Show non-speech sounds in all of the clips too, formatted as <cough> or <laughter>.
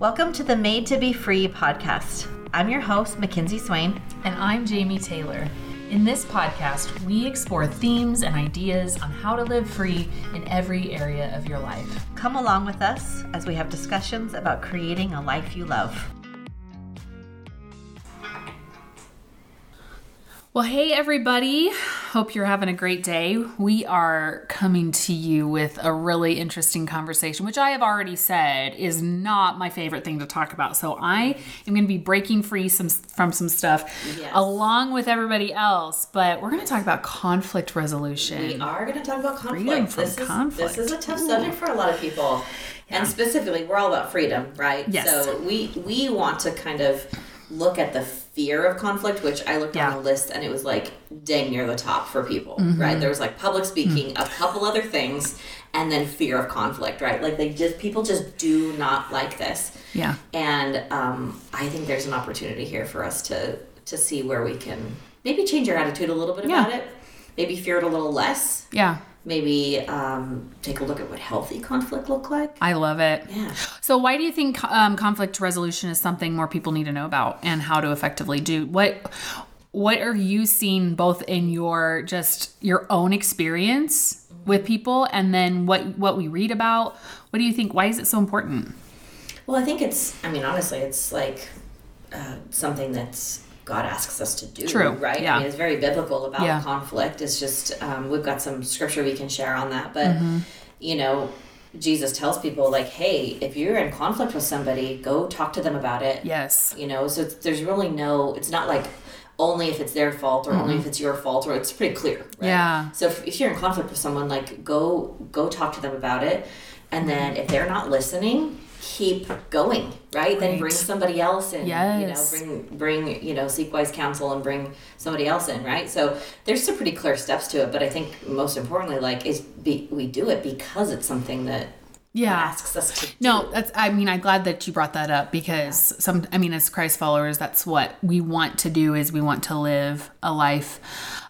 Welcome to the Made to Be Free podcast. I'm your host, Mckinsey Swain. And I'm Jamie Taylor. In this podcast, we explore themes and ideas on how to live free in every area of your life. Come along with us as we have discussions about creating a life you love. Well, hey, everybody. Hope you're having a great day. We are coming to you with a really interesting conversation, which I have already said is not my favorite thing to talk about. So I am going to be breaking free some from some stuff Yes. along with everybody else. But we're going to talk about conflict resolution. We are going to talk about conflict. Freedom from this is conflict. this is a tough subject for a lot of people, and specifically, we're all about freedom, right? Yes. So we we want to kind of look at the fear of conflict, which I looked Yeah. Mm-hmm. on the list, and it was like dang near the top for people, right? There was like public speaking, Mm. a couple other things, and then fear of conflict, right? Like they just people just do not like this. Yeah. And um, I think there's an opportunity here for us to to see where we can maybe change our attitude a little bit Yeah. about it, maybe fear it a little less Yeah. Maybe um, take a look at what healthy conflict look like. I love it. Yeah. So, why do you think um, conflict resolution is something more people need to know about, and how to effectively do what? What are you seeing both in your just your own experience with people, and then what what we read about? What do you think? Why is it so important? Well, I think it's. I mean, honestly, it's like uh, something that's God asks us to do. True, Right. yeah. I mean, it's very biblical about Yeah. conflict. It's just um, we've got some scripture we can share on that, but Mm-hmm. you know. Jesus tells people like, "Hey, if you're in conflict with somebody, go talk to them about it." Yes. You know, so it's, there's really no. It's not like only if it's their fault or only if it's your fault, or it's pretty clear. Right? Mm-hmm. Yeah. So if, if you're in conflict with someone, like go go talk to them about it, and then if they're not listening, keep going. Right? Then bring somebody else in. Yes. You know, bring bring you know seek wise counsel and bring somebody else in. Right? So there's some pretty clear steps to it, but I think most importantly, like is be, we do it because it's something that Yeah. asks us to. No, that's. I mean, I'm glad that you brought that up because some. I mean, as Christ followers, that's what we want to do. Is we want to live a life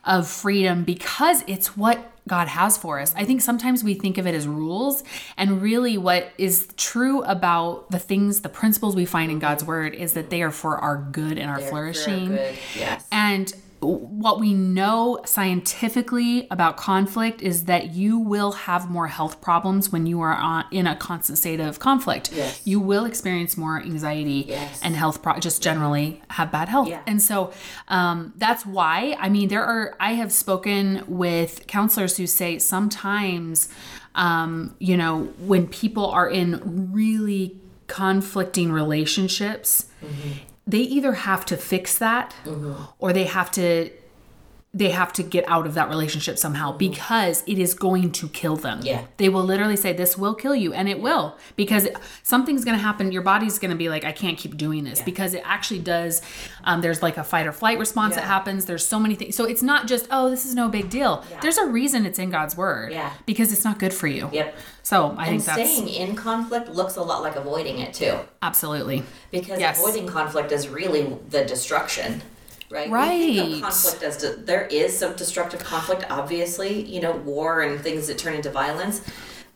of freedom because it's what God has for us. I think sometimes we think of it as rules, and really, what is true about the things, the principles we find in God's Word, is that they are for our good and our They're- flourishing. good. Yes. And what we know scientifically about conflict is that you will have more health problems when you are on, in a constant state of conflict. Yes. You will experience more anxiety Yes. and health pro- just generally have bad health. Yeah. And so um, that's why, I mean, there are, I have spoken with counselors who say sometimes, um, you know, when people are in really conflicting relationships, they either have to fix that mm-hmm. or they have to they have to get out of that relationship somehow because it is going to kill them. Yeah. They will literally say this will kill you and it will because something's going to happen your body's going to be like I can't keep doing this because it actually does um, there's like a fight or flight response that happens there's so many things so it's not just oh this is no big deal. Yeah. There's a reason it's in God's word Yeah. because it's not good for you. Yep. So, I And think that's staying in conflict looks a lot like avoiding it too. absolutely. Because Yes. avoiding conflict is really the destruction, right? We think Right. of conflict as de- there is some destructive conflict, obviously, you know, war and things that turn into violence,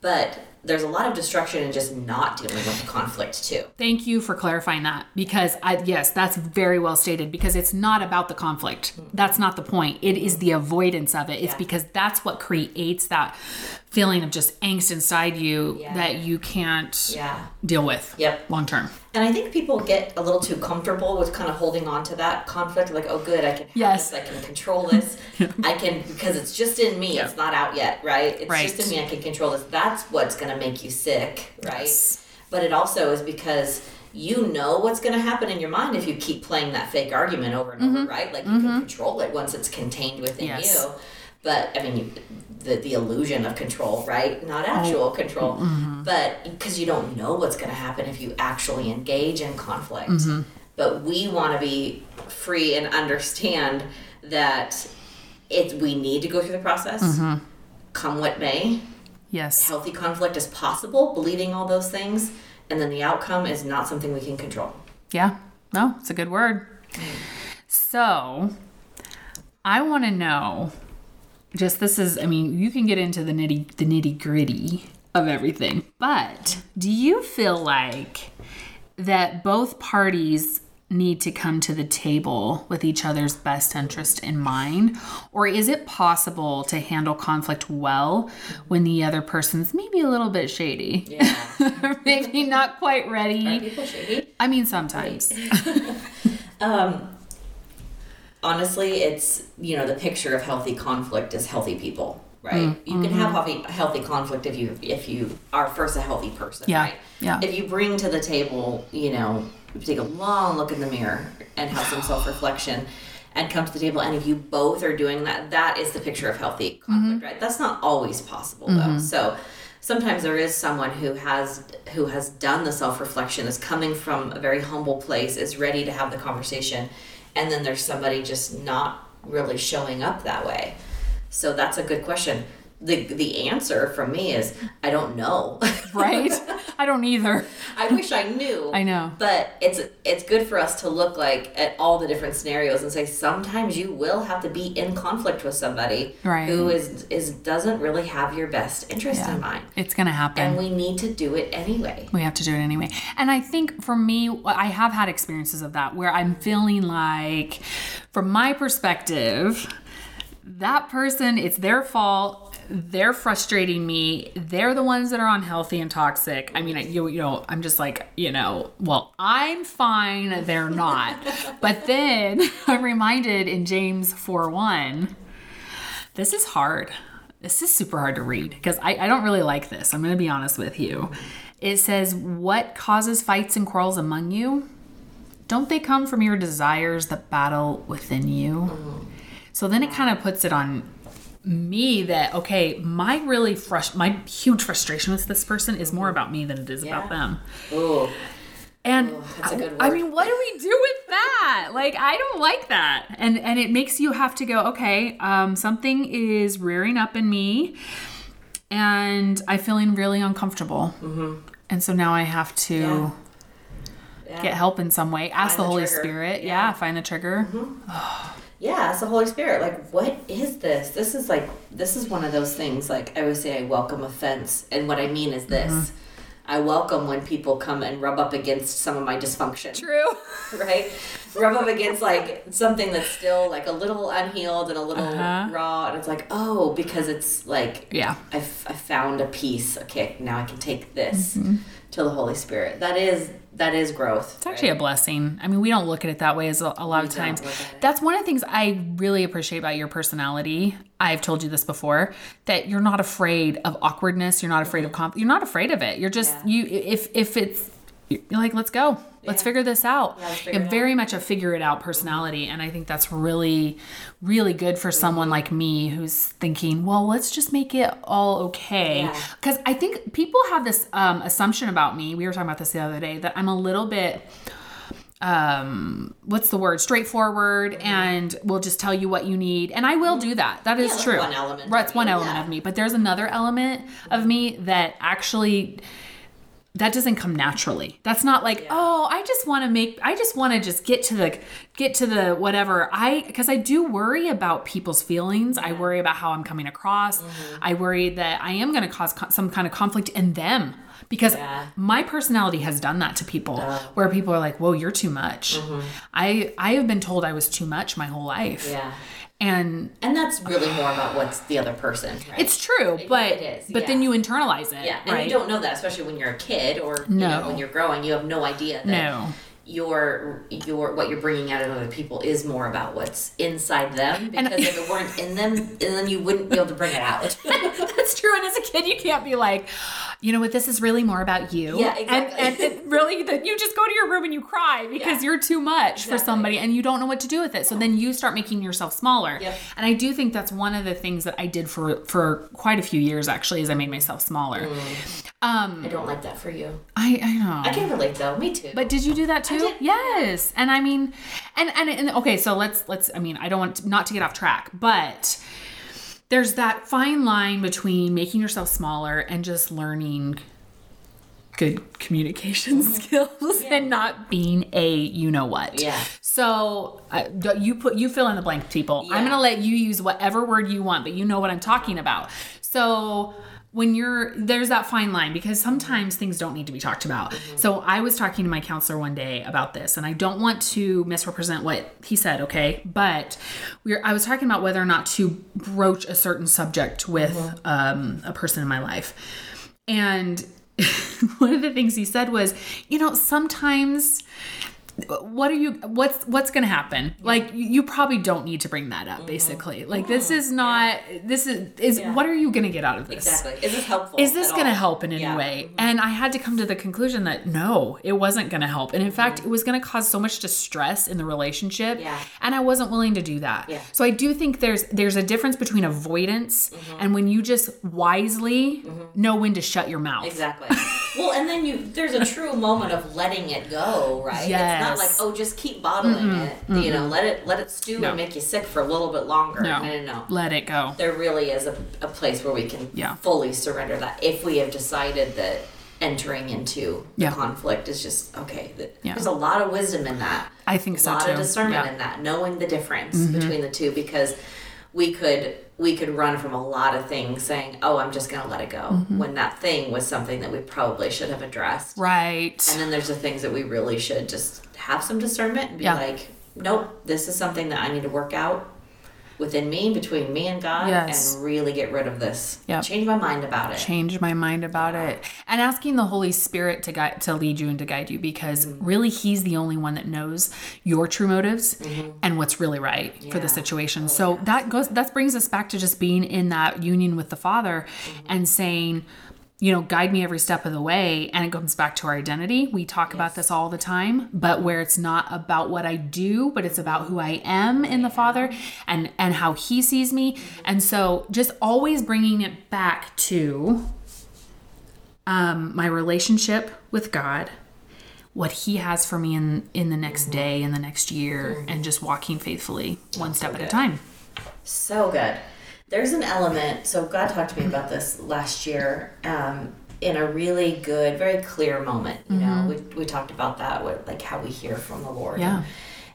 but there's a lot of destruction in just not dealing with the conflict too. Thank you for clarifying that because I yes, that's very well stated because it's not about the conflict. That's not the point. It is the avoidance of it. It's Yeah. because that's what creates that feeling of just angst inside you Yeah. that you can't Yeah. deal with Yep. long term. And I think people get a little too comfortable with kind of holding on to that conflict, like, oh, good, I can Yes. this, I can control this, <laughs> I can because it's just in me, it's not out yet, right? It's Right. just in me, I can control this. That's what's going to make you sick, right? Yes. But it also is because you know what's going to happen in your mind if you keep playing that fake argument over and over, right? Like you can control it once it's contained within Mm-hmm. Yes. you. But I mean, the the illusion of control, right? Not oh, actual control, mm-hmm. but because you don't know what's going to happen if you actually engage in conflict. Mm-hmm. But we want to be free and understand that it we need to go through the process, mm-hmm. come what may. Yes. Healthy conflict is possible, believing all those things, and then the outcome is not something we can control. Yeah. No, it's a good word. Mm. So, I want to know just this is I mean, you can get into the nitty the nitty-gritty of everything, but do you feel like that both parties need to come to the table with each other's best interest in mind? Or is it possible to handle conflict well when the other person's maybe a little bit shady? Yeah. <laughs> maybe not quite Are ready? people shady? I mean, sometimes. <laughs> Um, honestly, it's you know the picture of healthy conflict is healthy people, right? Mm, You can have healthy healthy conflict if you if you are first a healthy person, Yeah, right? yeah. If you bring to the table, you know, take a long look in the mirror and have some <sighs> self reflection. And come to the table, and if you both are doing that, that is the picture of healthy conflict, Mm-hmm. right? That's not always possible, though. So, sometimes there is someone who has who has done the self reflection, is coming from a very humble place, is ready to have the conversation, and then there's somebody just not really showing up that way. So that's a good question. The the answer from me is I don't know. <laughs> right? <laughs> I don't either. I wish I knew. I know. But it's it's good for us to look like at all the different scenarios and say sometimes you will have to be in conflict with somebody Right. who is is doesn't really have your best interest Yeah. in mind. It's going to happen. And we need to do it anyway. We have to do it anyway. And I think for me, I have had experiences of that where I'm feeling like, from my perspective, that person, it's their fault. They're frustrating me. They're the ones that are unhealthy and toxic. I mean, you, you know, I'm just like, you know, well, I'm fine. They're not. <laughs> but then <laughs> I'm reminded in James 4 1, this is hard. This is super hard to read because I, I don't really like this. I'm going to be honest with you. It says, What causes fights and quarrels among you? Don't they come from your desires that battle within you? So then it kind of puts it on me that, okay, my really frust- my huge frustration with this person is more about me than it is about them. Ooh. And a good I mean, what do we do with that? Like, I don't like that. And and it makes you have to go, okay, um, something is rearing up in me, and I'm feeling really uncomfortable. Mm-hmm. And so now I have to Yeah. Yeah. get help in some way. Ask Find the Holy trigger. Spirit. Yeah. Yeah. find the trigger. Yeah, it's the Holy Spirit. Like, what is this? This is like, this is one of those things. Like, I always say, I welcome offense. And what I mean is this Mm-hmm. I welcome when people come and rub up against some of my dysfunction. True. <laughs> right? Rub up against like something that's still like a little unhealed and a little Uh-huh. raw, and it's like, oh, because it's like, Yeah. I, f- I found a piece. Okay, now I can take this Mm-hmm. to the Holy Spirit. That is that is growth. It's actually a blessing. I mean, we don't look at it that way as a, a lot of times. look at it. That's one of the things I really appreciate about your personality. I've told you this before that you're not afraid of awkwardness. You're not afraid of conflict. You're not afraid of it. You're just Yeah. you. If if it's you're like, let's go. Let's Yeah. figure this out. Yeah, you figure have it very much a figure it out personality, and I think that's really, really good for someone like me who's thinking, well, let's just make it all okay. Yeah. Because I think people have this um, assumption about me. We were talking about this the other day that I'm a little bit um what's the word straightforward and will just tell you what you need and i will do that that is that's true one element that's of one element yeah. of me but there's another element of me that actually that doesn't come naturally. That's not like oh i just want to make i just want to just get to the get to the whatever. I because i do worry about people's feelings. I worry about how i'm coming across. Mm-hmm. i worry that i am going to cause co- some kind of conflict in them. Because Yeah. my personality has done that to people where people are like whoa you're too much. Mm-hmm. i i have been told i was too much my whole life. Yeah. And And that's really more about what's the other person, right? it's true It- but it is, but then you internalize it yeah, and right you don't know that, especially when you're a kid or you No. know, when you're growing. You have no idea that No. your your what you're bringing out in other people is more about what's inside them. Because if it weren't in them, then you wouldn't be able to bring it out. <laughs> That's true. And as a kid, you can't be like, you know what, this is really more about you. Yeah, exactly. And, and it <laughs> really, that you just go to your room and you cry because Yeah. you're too much for somebody and you don't know what to do with it. So then you start making yourself smaller. Yep. And I do think that's one of the things that I did for for quite a few years actually, is I made myself smaller. Mm. Um, I don't like that for you. I I know. I can relate though. Me too. But did you do that too? Yes. And I mean, and, and and okay, so let's let's. I mean, I don't want to, not to get off track, but there's that fine line between making yourself smaller and just learning good communication skills and not being a you know what. Yeah. So uh, you put you fill in the blank, people. I'm gonna let you use whatever word you want, but you know what I'm talking about. So when you're there's that fine line because sometimes things don't need to be talked about. So I was talking to my counselor one day about this and I don't want to misrepresent what he said, okay? But we are I was talking about whether or not to broach a certain subject with um, a person in my life. And <laughs> one of the things he said was, you know, sometimes what are you what's what's gonna happen like you, probably don't need to bring that up mm-hmm. basically like this mm-hmm. is not this is is Yeah. what are you gonna get out of this Exactly. Is this helpful? is this to all? help in any Yeah. way? Mm-hmm. And I had to come to the conclusion that no, it wasn't to help. And in fact, it was to cause so much distress in the relationship. Yeah. And I wasn't willing to do that. Yeah. Mm-hmm. So I do think there's there's a difference between avoidance and when you just wisely know when to shut your mouth. Exactly. well, and then you there's a true <laughs> moment of letting it go, right? It's not like oh, just keep bottling it. You know, let it let it stew No. and make you sick for a little bit longer. No. no, no. no. Let it go. There really is a, a place where we can Yeah. fully surrender that if we have decided that entering into Yeah. conflict is just okay. Yeah. There's a lot of wisdom in that. I think so. a lot too. of discernment Yeah. Mm-hmm. in that, knowing the difference between the two, because we could we could run from a lot of things saying, "Oh, I'm just going to let it go," Mm-hmm. when that thing was something that we probably should have addressed. Right. And then there's the things that we really should just have some discernment and be Yeah. like, "Nope, this is something that I need to work out." Within me, between me and God, Yes. and really get rid of this. Yep. Change my mind about it. change my mind about it and asking the holy spirit to guide to lead you and to guide you because Mm-hmm. really he's the only one that knows your true motives and what's really right for Mm-hmm. The situation so that goes that brings us back to just being in that union with the father Mm-hmm. and saying you know guide me every step of the way and it comes back to our identity. We talk about this all the time but where it's not about what i do but it's about who i am in the father and and how he sees me. And so just always bringing it back to um, my relationship with God, what He has for me in in the next day, in the next year, and just walking faithfully one step at a time. So good. There's an element. So God talked to me about this last year um, in a really good, very clear moment. You know, we, we talked about that with like how we hear from the Lord. Yeah.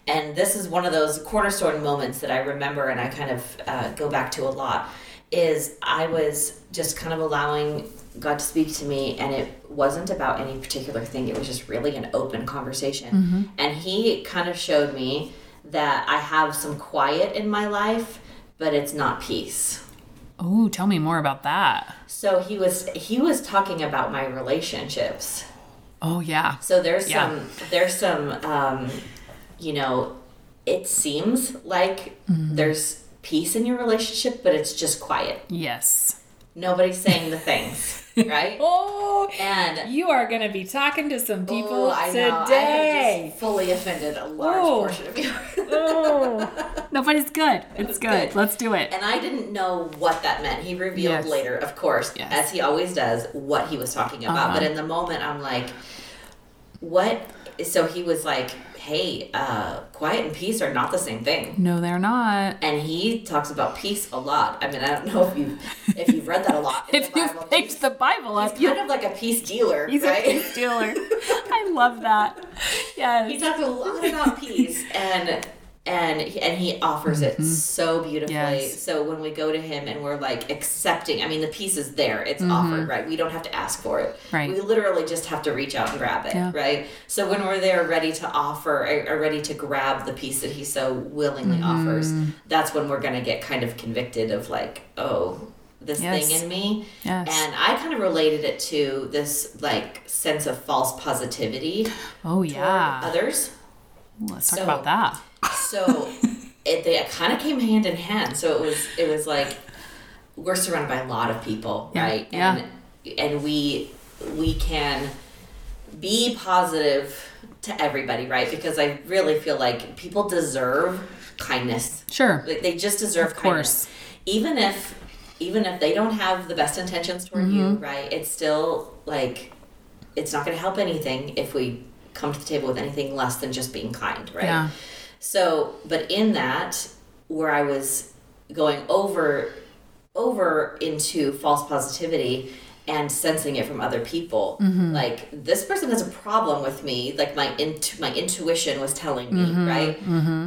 And this is one of those cornerstone moments that I remember and I kind of uh, go back to a lot. Is I was just kind of allowing God to speak to me, and it wasn't about any particular thing. It was just really an open conversation. And He kind of showed me that I have some quiet in my life, but it's not peace. Oh, tell me more about that. So he was he was talking about my relationships. Oh yeah, So there's Yeah. some there's some um, you know, it seems like Mm-hmm. there's peace in your relationship, but it's just quiet. yes. Nobody's saying the things, <laughs> right? Oh, And you are gonna be talking to some people oh, I know, I fully offended a large Oh. portion of you. <laughs> oh, no, but it's good. It's good. good. Let's do it. And I didn't know what that meant. He revealed Yes. later, of course, Yes. as he always does, what he was talking about. Uh-huh. But in the moment, I'm like, what? So he was like, hey, uh, quiet and peace are not the same thing. No, they're not. And he talks about peace a lot. I mean, I don't know if you if you've read that a lot. <laughs> If you Bible. picked the Bible up, He's kind of like a peace dealer, He's right? a peace dealer. I love that. <laughs> Yes. he talks a lot about peace and and he, and he offers it so beautifully Mm-hmm. Yes. so when we go to him and we're like accepting i mean the peace is there it's offered right we don't have to ask for it Mm-hmm. Right. we literally just have to reach out and grab it Yeah. right so when we're there ready to offer or, ready to grab the peace that he so willingly Mm-hmm. offers that's when we're going to get kind of convicted of like oh this Yes. thing in me Yes. and i kind of related it to this like sense of false positivity oh yeah. others Let's talk about that. so it they kind of came hand in hand. So it was it was like we're surrounded by a lot of people, Yeah, right? yeah. And and we we can be positive to everybody, right? Because I really feel like people deserve kindness. Sure. Like they just deserve kindness. Of course. kindness. Even if even if they don't have the best intentions toward you, Mm-hmm. right? It's still like it's not going to help anything if we come to the table with anything less than just being kind, right? Yeah. So, but in that, where I was going over, over into false positivity and sensing it from other people, Mm-hmm. like this person has a problem with me. Like my int- my intuition was telling me, Mm-hmm. right?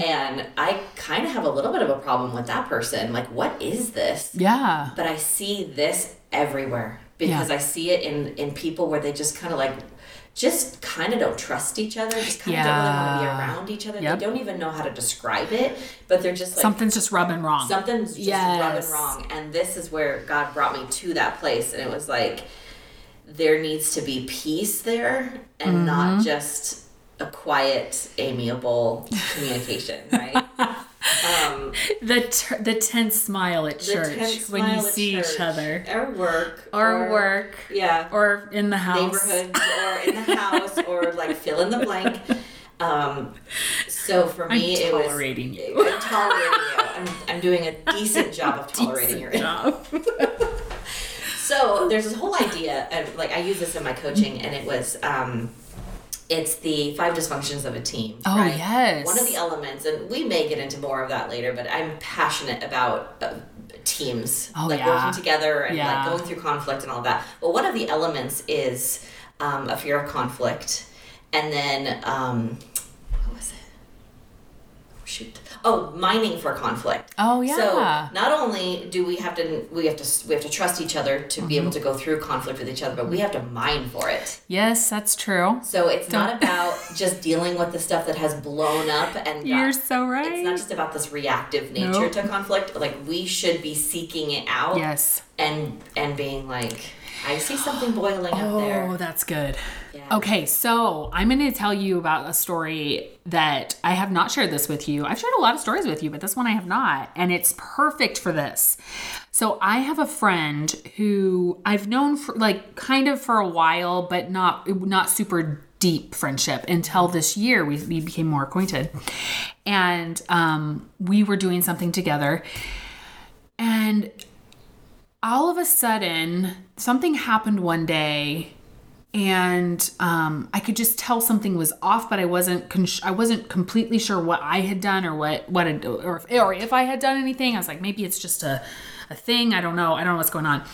And I kind of have a little bit of a problem with that person. Like, what is this? Yeah. But I see this everywhere. because Yeah. I see it in in people where they just kind of like just kind of don't trust each other, just kind of don't really want to be around each other. Yep. They don't even know how to describe it, but they're just like Something's just rubbing wrong. something's just Yes. rubbing wrong. And this is where God brought me to that place, and it was like there needs to be peace there, and Mm-hmm. not just a quiet, amiable communication, right? <laughs> um, <laughs> the t- the tense smile at church when you see each other, or work, or, work, yeah, or in the house. neighborhoods, or in the house, <laughs> or like fill in the blank. Um, so for I'm me, it was tolerating you. I'm tolerating you. I'm, I'm doing a decent <laughs> job of tolerating your Job. So there's this whole idea of like I use this in my coaching, and it was um, it's the five dysfunctions of a team. Oh, right? yes. One of the elements, and we may get into more of that later, but I'm passionate about uh, teams, Oh, like yeah. working together and Yeah. like going through conflict and all that. But one of the elements is um, a fear of conflict, and then um, what was it? Shoot. Oh, mining for conflict. Oh, yeah. So not only do we have to we have to we have to trust each other to be Mm-hmm. able to go through conflict with each other, but we have to mine for it. yes, that's true. So it's not about <laughs> just dealing with the stuff that has blown up and You're so right. it's not just about this reactive nature Nope. to conflict. Like we should be seeking it out yes. and and being like, I see something boiling up Oh, there. Oh, that's good. Yeah. Okay, so I'm going to tell you about a story that I have not shared this with you. I've shared a lot of stories with you, but this one I have not, and it's perfect for this. So I have a friend who I've known for like kind of for a while, but not not super deep friendship until this year we, we became more acquainted, and um, we were doing something together, and all of a sudden something happened one day and um, I could just tell something was off, but I wasn't con- I wasn't completely sure what I had done or what what had, or if, or if I had done anything. I was like, maybe it's just a a thing. I don't know. I don't know what's going on.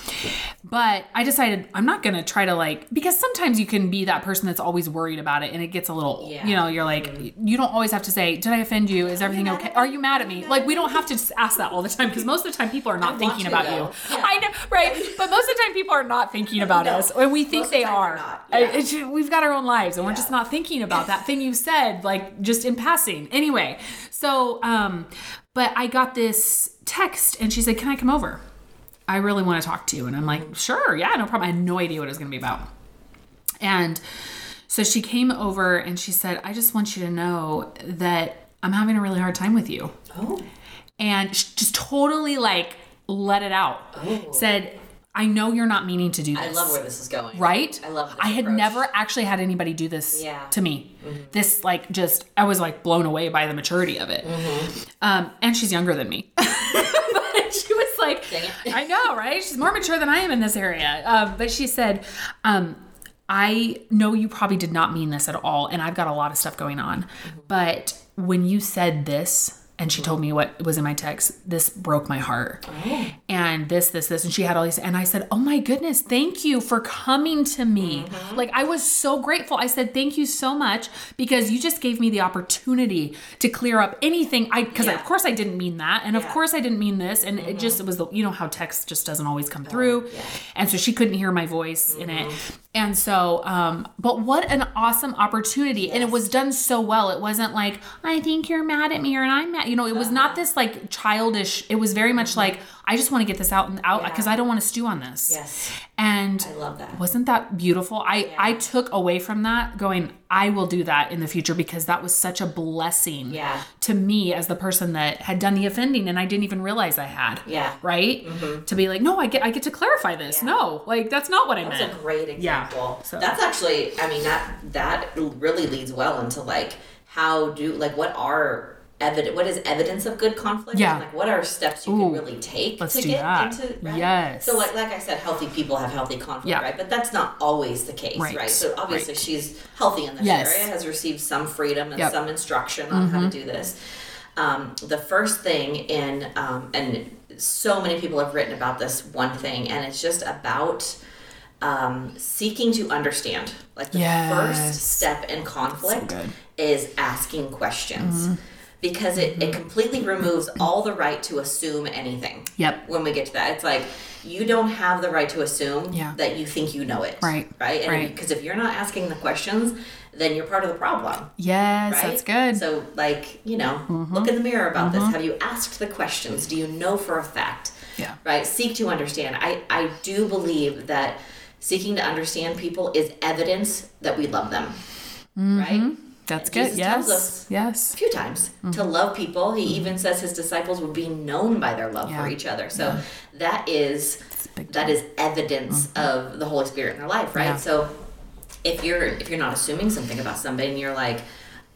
But I decided I'm not gonna try to like because sometimes you can be that person that's always worried about it, and it gets a little Yeah. you know you're like you don't always have to say did I offend you? Is everything okay? Are you mad at me? Like we don't have to just ask that all the time because most of the time people are not want thinking about though. you. Yeah. I know, right? But most of the time people are not thinking about No. us, and we think Most they are. I- Yeah. we've got our own lives, and we're just not thinking about that thing you said, like just in passing. Anyway, so um, but I got this text, and she said, "Can I come over? I really want to talk to you." And I'm like, "Sure, yeah, no problem." I had no idea what it was going to be about, and so she came over and she said, "I just want you to know that I'm having a really hard time with you." Oh. and sh- just totally like let it out. Oh. Said, I know you're not meaning to do this. I love where this is going. Right? I love this I had approach. never actually had anybody do this Yeah. Mm-hmm. to me. This like just I was like blown away by the maturity of it. Mm-hmm. Um, and she's younger than me. <laughs> but she was like, I know, right? She's more mature than I am in this area. Um, but she said, um, I know you probably did not mean this at all, and I've got a lot of stuff going on. But when you said this, and she told me what was in my text, this broke my heart. Oh. And this, this, this, and she had all these, and I said, "Oh my goodness, thank you for coming to me." Mm-hmm. Like I was so grateful. I said, "Thank you so much because you just gave me the opportunity to clear up anything." I because Yeah. of course I didn't mean that, and of course I didn't mean this, and it mm-hmm. just it was the you know how text just doesn't always come oh, through, yeah. and so she couldn't hear my voice in it, mm-hmm. and so um, but what an awesome opportunity, and it was done so well. It wasn't like I think you're mad at me or I'm mad, you know. It was not this like childish. It was very much mm-hmm. like I just want to get this out and out Yeah. because I don't want to stew on this. Yes. And I love that. wasn't that beautiful? I I took away from that going I will do that in the future because that was such a blessing Yeah. to me as the person that had done the offending and I didn't even realize I had. Yeah. Right? Mm-hmm. To be like, "No, I get I get to clarify this." Yeah. No, like that's not what I That's meant. That's a great Yeah. example. So- That's actually, I mean, that that really leads well into like how do like what are evident what is evidence of good conflict? Yeah. And, like what are steps you Ooh, can really take to do get that. into right? Yes. So like like I said, healthy people have healthy conflict, Yeah. right? But that's not always the case, Right. right? So obviously Right. she's healthy in this Yes. area, has received some freedom and Yep. Mm-hmm. some instruction on how to do this. Um, the first thing in um, and so many people have written about this one thing, and it's just about um, seeking to understand. Like the Yes. first step in conflict good. is asking questions. Because it, it mm-hmm. completely removes all the right to assume anything. Yep. When we get to that, it's like you don't have the right to assume Yeah. that you think you know it. Right. Right. And Right. Because if you're not asking the questions, then you're part of the problem. Yes, Right? that's good. Mm-hmm. So, like, you know, mm-hmm. look in the mirror about this. Mm-hmm. Have you asked the questions? Do you know for a fact? Yeah. Right? Seek to understand. I, I do believe that seeking to understand people is evidence that we love them. Right? That's Jesus good. tells Yes. us- Yes. a few times to love people. He even says his disciples would be known by their love for each other. So that is that is evidence of the Holy Spirit in their life, right? Yeah. So if you're if you're not assuming something about somebody and you're like,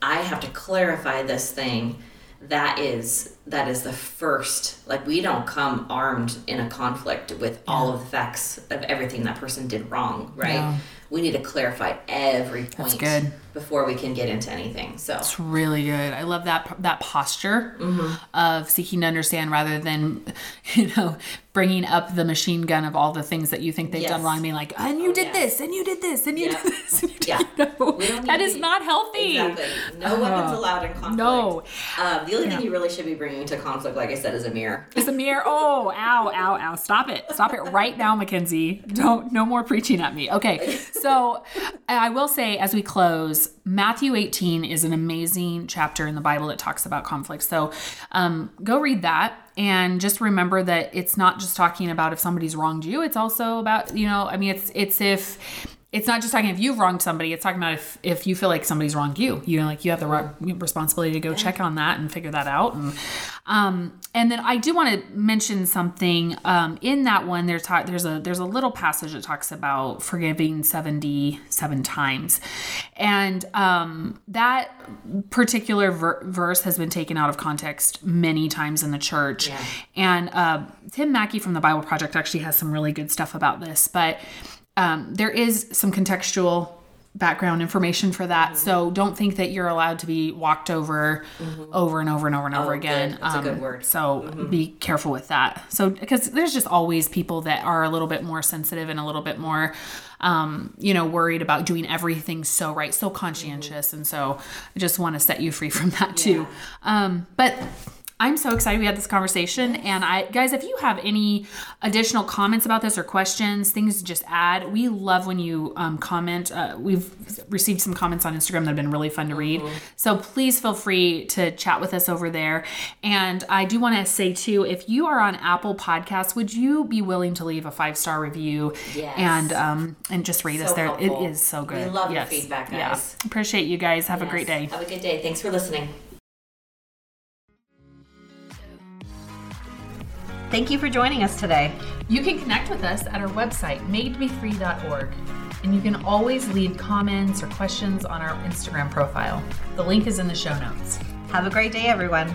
I have to clarify this thing, that is that is the first like we don't come armed in a conflict with all of the facts of everything that person did wrong, right? Yeah. We need to clarify every point good. before we can get into anything. So It's really good. I love that that posture Mm-hmm. of seeking to understand rather than, <laughs> you know, bringing up the machine gun of all the things that you think they've done Yes. wrong. Being like, and you did yes. this, and you did this, and you Yeah. did this, and you did Yeah. <laughs> no, We don't that is not healthy. Exactly. No weapons allowed in conflict. No. Um, the only thing you really should be bringing to conflict, like I said, is a mirror. Is a mirror. Oh, ow, ow, ow. Stop it. Stop it right now, Mckinsey. Don't, no more preaching at me. Okay. So I will say, as we close, Matthew 18 is an amazing chapter in the Bible that talks about conflict. So um, go read that. And just remember that it's not just talking about if somebody's wronged you. It's also about, you know, I mean, it's, it's if, it's not just talking if you've wronged somebody. It's talking about if, if you feel like somebody's wronged you. You know, like you have the responsibility to go check on that and figure that out. And um, and then I do want to mention something um, in that one. There's ta- there's a there's a little passage that talks about forgiving seventy seven times, and um, that particular ver- verse has been taken out of context many times in the church. Yeah. And uh, Tim Mackie from the Bible Project actually has some really good stuff about this, but um, there is some contextual background information for that. So don't think that you're allowed to be walked over over and over and over and over Oh, again. good. That's a good word. So be careful with that. So because there's just always people that are a little bit more sensitive and a little bit more um, you know, worried about doing everything so right, so conscientious. And so I just want to set you free from that too. Um, but I'm so excited we had this conversation. And I, guys, if you have any additional comments about this or questions, things to just add, we love when you um, comment. Uh, we've received some comments on Instagram that have been really fun to read. So please feel free to chat with us over there. And I do want to say too, if you are on Apple Podcasts, would you be willing to leave a five star review Yes. and um, and just rate us there? helpful. It is so good. We love your Yes. feedback, Yeah. guys. Appreciate you guys. Have a great day. Have a good day. Thanks for listening. Thank you for joining us today. You can connect with us at our website, madetobefree.org. And you can always leave comments or questions on our Instagram profile. The link is in the show notes. Have a great day, everyone.